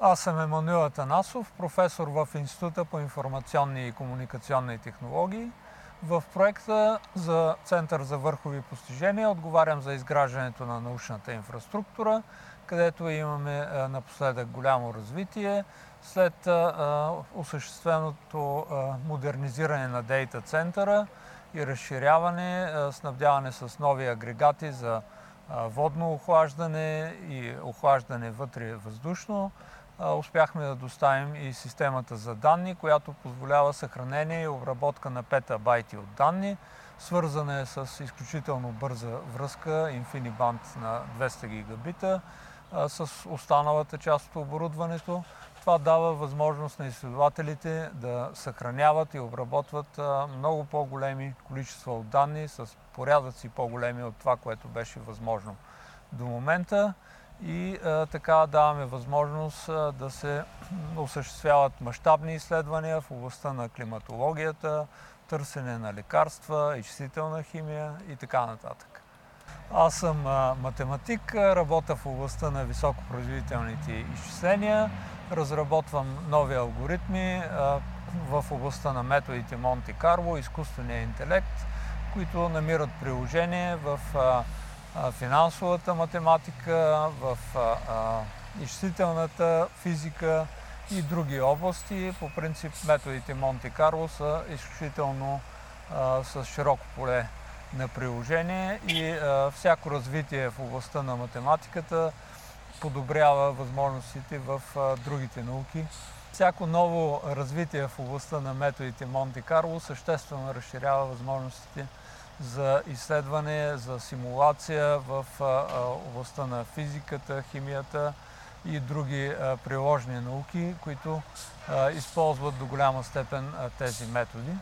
Аз съм Емануил Атанасов, професор в Института по информационни и комуникационни технологии. В проекта за Център за върхови постижения отговарям за изграждането на научната инфраструктура, където имаме напоследък голямо развитие. След осъщественото модернизиране на дейта центъра и разширяване, снабдяване с нови агрегати за водно охлаждане и охлаждане вътре въздушно, успяхме да доставим и системата за данни, която позволява съхранение и обработка на петабайти от данни. Свързана е с изключително бърза връзка InfiniBand на 200 гигабита с останалата част от оборудването. Това дава възможност на изследователите да съхраняват и обработват много по-големи количества от данни с порядъци по-големи от това, което беше възможно до момента и а, така даваме възможност а, да се осъществяват мащабни изследвания в областта на климатологията, търсене на лекарства, изчислителна химия и така нататък. Аз съм математик, работя в областта на високопроизводителните изчисления, разработвам нови алгоритми в областта на методите Монте Карло, изкуствения интелект, които намират приложение в финансовата математика, в изчислителната физика и други области. По принцип методите Монте Карло са изключително с широко поле на приложение и всяко развитие в областта на математиката подобрява възможностите в другите науки. Всяко ново развитие в областта на методите Монте Карло съществено разширява възможностите за изследване, за симулация в областта на физиката, химията и други приложни науки, които използват до голяма степен тези методи.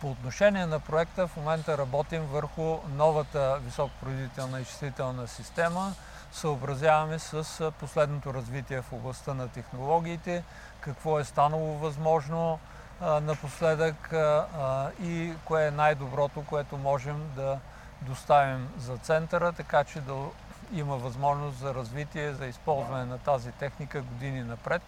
По отношение на проекта в момента работим върху новата високопроизводителна изчислителна система. Съобразяваме с последното развитие в областта на технологиите, какво е станало възможно, напоследък и кое е най-доброто, което можем да доставим за центъра, така че да има възможност за развитие, за използване на тази техника години напред.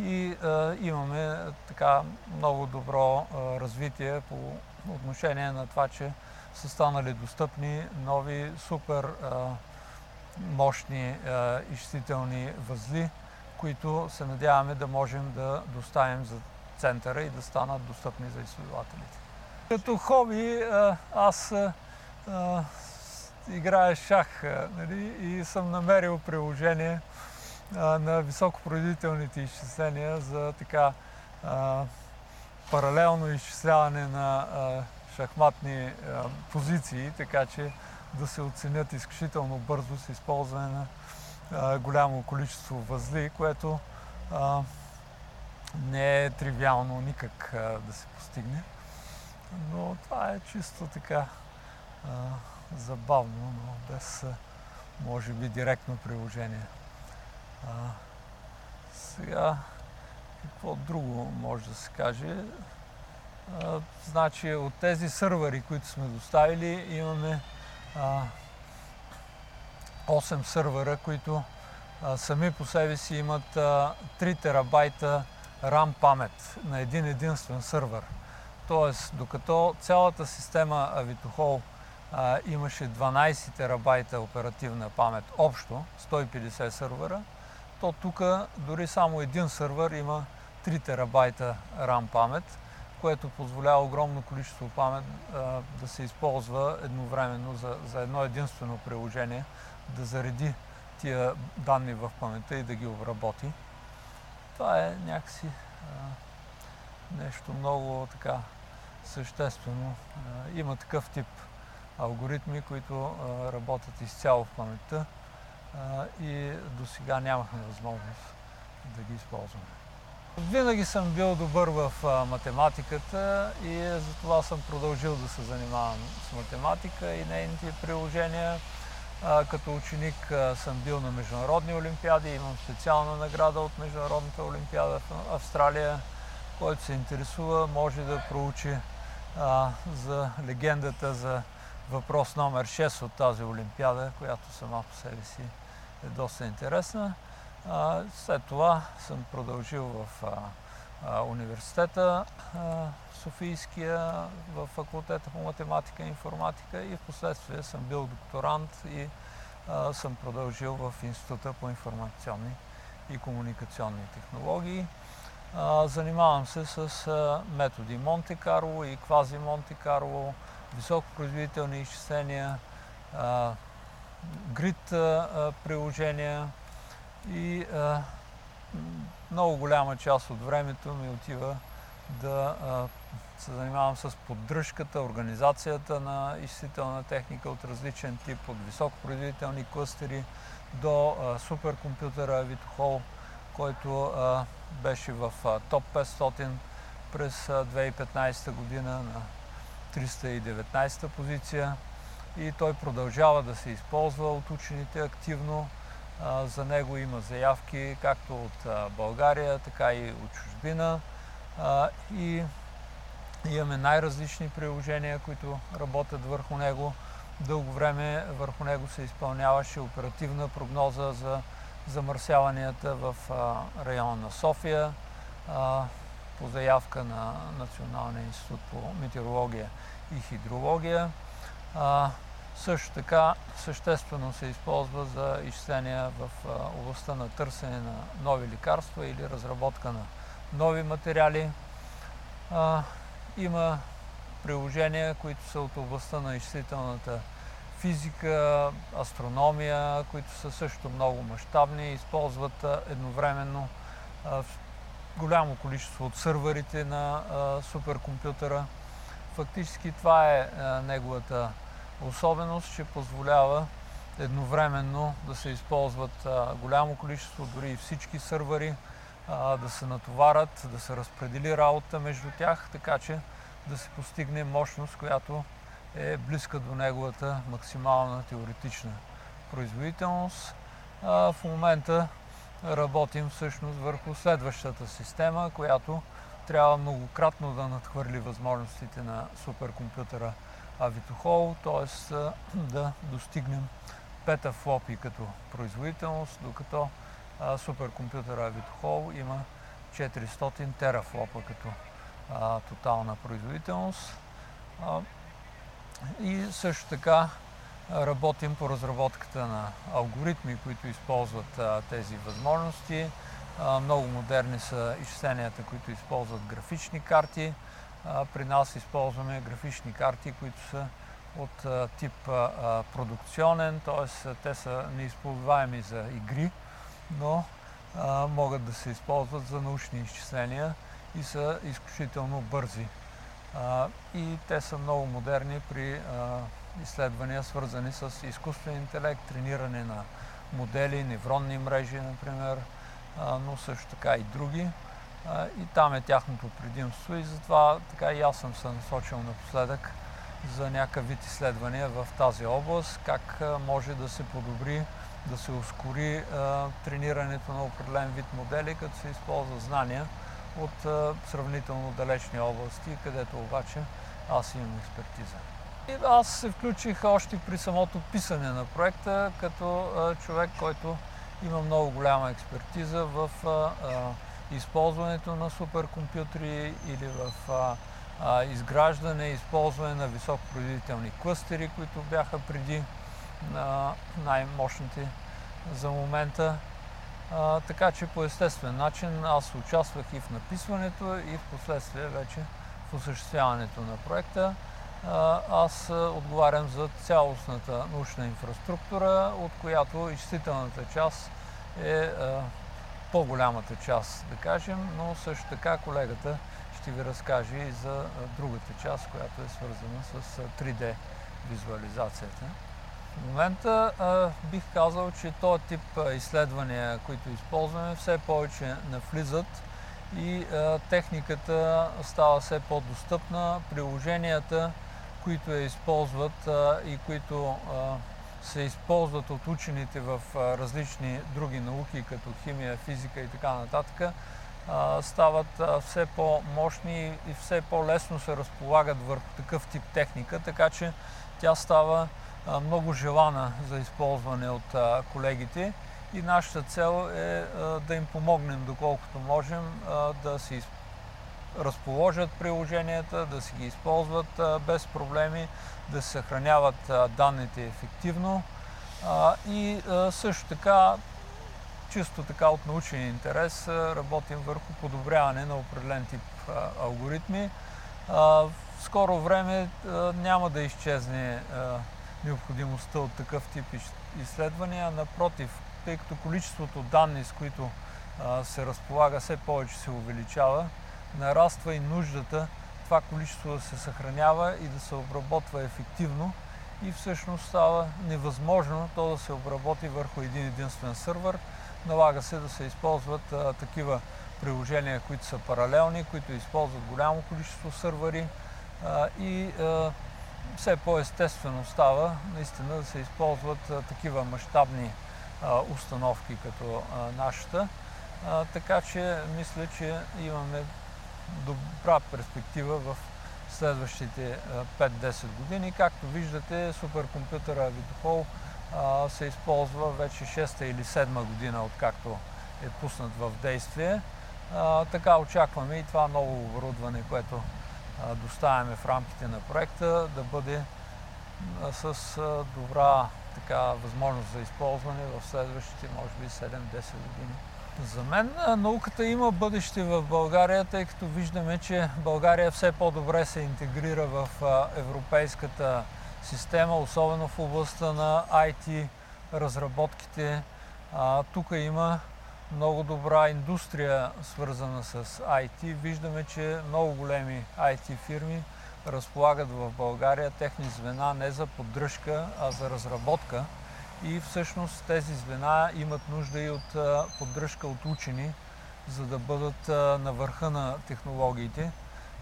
И имаме така много добро развитие по отношение на това, че са станали достъпни нови супер мощни изчислителни възли, които се надяваме да можем да доставим за центъра и да станат достъпни за изследователите. Като хоби аз играя шах нали, и съм намерил приложение на високопроизводителните изчисления за така паралелно изчисляване на шахматни позиции, така че да се оценят изключително бързо с използване на голямо количество възли, което не е тривиално никак а, да се постигне. Но това е чисто така а, забавно, но без, може би, директно приложение. А, сега, какво друго може да се каже? А, значи, от тези сървъри, които сме доставили, имаме а, 8 сървъра, които а, сами по себе си имат а, 3 терабайта RAM памет на един единствен сървър. Тоест, докато цялата система Avitohol имаше 12 терабайта оперативна памет общо, 150 сървъра, то тук дори само един сървър има 3 терабайта RAM памет, което позволява огромно количество памет а, да се използва едновременно за, за едно единствено приложение, да зареди тия данни в паметта и да ги обработи това е някакси а, нещо много така съществено. А, има такъв тип алгоритми, които работят изцяло в паметта и до сега нямахме възможност да ги използваме. Винаги съм бил добър в математиката и затова съм продължил да се занимавам с математика и нейните приложения. Като ученик съм бил на международни олимпиади, имам специална награда от Международната олимпиада в Австралия. Който се интересува, може да проучи за легендата за въпрос номер 6 от тази олимпиада, която сама по себе си е доста интересна. След това съм продължил в университета Софийския, в факултета по математика и информатика и в последствие съм бил докторант и съм продължил в Института по информационни и комуникационни технологии. Занимавам се с методи Монте Карло и квази Монте Карло, високопроизводителни изчисления, грид приложения и много голяма част от времето ми отива да се занимавам с поддръжката, организацията на изчислителна техника от различен тип, от високопроизводителни клъстери до суперкомпютъра Vitohol, който беше в топ 500 през 2015 година на 319 позиция и той продължава да се използва от учените активно. За него има заявки както от България, така и от чужбина. И имаме най-различни приложения, които работят върху него. Дълго време върху него се изпълняваше оперативна прогноза за замърсяванията в района на София по заявка на Националния институт по метеорология и хидрология. Също така съществено се използва за изчисления в областта на търсене на нови лекарства или разработка на нови материали. Има приложения, които са от областта на изчислителната физика, астрономия, които са също много мащабни и използват едновременно голямо количество от сървърите на суперкомпютъра. Фактически това е неговата особеност, че позволява едновременно да се използват голямо количество, дори и всички сървъри, да се натоварят, да се разпредели работа между тях, така че да се постигне мощност, която е близка до неговата максимална теоретична производителност. В момента работим всъщност върху следващата система, която трябва многократно да надхвърли възможностите на суперкомпютъра Avitohol, т.е. да достигнем петафлопи като производителност, докато суперкомпютъра Avitohol има 400 терафлопа като тотална производителност. И също така работим по разработката на алгоритми, които използват а, тези възможности. А, много модерни са изчисленията, които използват графични карти. А, при нас използваме графични карти, които са от тип продукционен, т.е. те са неизползваеми за игри, но могат да се използват за научни изчисления и са изключително бързи. И те са много модерни при изследвания, свързани с изкуствен интелект, трениране на модели, невронни мрежи, например, но също така и други. И там е тяхното предимство и затова така и аз съм се насочил напоследък за някакъв вид изследвания в тази област, как може да се подобри, да се ускори тренирането на определен вид модели, като се използва знания от сравнително далечни области, където обаче аз имам експертиза. Аз се включих още при самото писане на проекта като човек, който има много голяма експертиза в използването на суперкомпютри или в изграждане и използване на високопроизводителни клъстери, които бяха преди най-мощните за момента. Така че по естествен начин аз участвах и в написването и в последствие вече в осъществяването на проекта. Аз отговарям за цялостната научна инфраструктура, от която изчислителната част е по-голямата част, да кажем, но също така колегата ще ви разкаже и за другата част, която е свързана с 3D визуализацията. В момента а, бих казал, че този тип изследвания, които използваме, все повече навлизат и а, техниката става все по-достъпна. Приложенията, които я използват и които се използват от учените в различни други науки, като химия, физика и така нататък, стават все по-мощни и все по-лесно се разполагат върху такъв тип техника, така че тя става много желана за използване от колегите. И нашата цел е да им помогнем доколкото можем да си разположат приложенията, да си ги използват без проблеми, да се съхраняват данните ефективно и също така чисто така от научен интерес работим върху подобряване на определен тип алгоритми. В скоро време няма да изчезне необходимостта от такъв тип изследвания. Напротив, тъй като количеството данни, с които се разполага, все повече се увеличава, нараства и нуждата това количество да се съхранява и да се обработва ефективно и всъщност става невъзможно то да се обработи върху един единствен сървър. Налага се да се използват а, такива приложения, които са паралелни, които използват голямо количество сървъри а, и а, все по-естествено става наистина да се използват а, такива мащабни установки като а, нашата. А, така че мисля, че имаме добра перспектива в следващите 5-10 години. Както виждате, суперкомпютъра Витохол се използва вече 6-та или 7-ма година, откакто е пуснат в действие. Така очакваме и това ново оборудване, което доставяме в рамките на проекта, да бъде с добра така, възможност за използване в следващите, може би, 7-10 години. За мен науката има бъдеще в България, тъй като виждаме, че България все по-добре се интегрира в европейската система, особено в областта на IT разработките. тук има много добра индустрия, свързана с IT. Виждаме, че много големи IT фирми разполагат в България техни звена не за поддръжка, а за разработка и всъщност тези звена имат нужда и от поддръжка от учени, за да бъдат на върха на технологиите.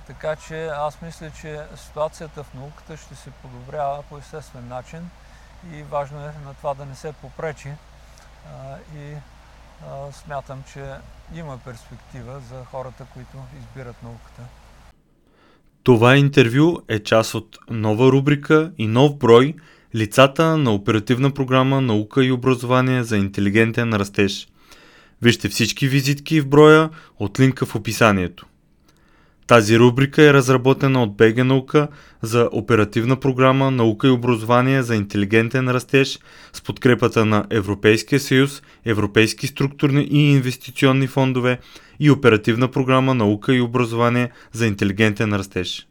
Така че аз мисля, че ситуацията в науката ще се подобрява по естествен начин и важно е на това да не се попречи. И смятам, че има перспектива за хората, които избират науката. Това интервю е част от нова рубрика и нов брой – Лицата на оперативна програма Наука и образование за интелигентен растеж. Вижте всички визитки в броя от линка в описанието. Тази рубрика е разработена от БГ Наука за оперативна програма Наука и образование за интелигентен растеж с подкрепата на Европейския съюз, Европейски структурни и инвестиционни фондове и оперативна програма Наука и образование за интелигентен растеж.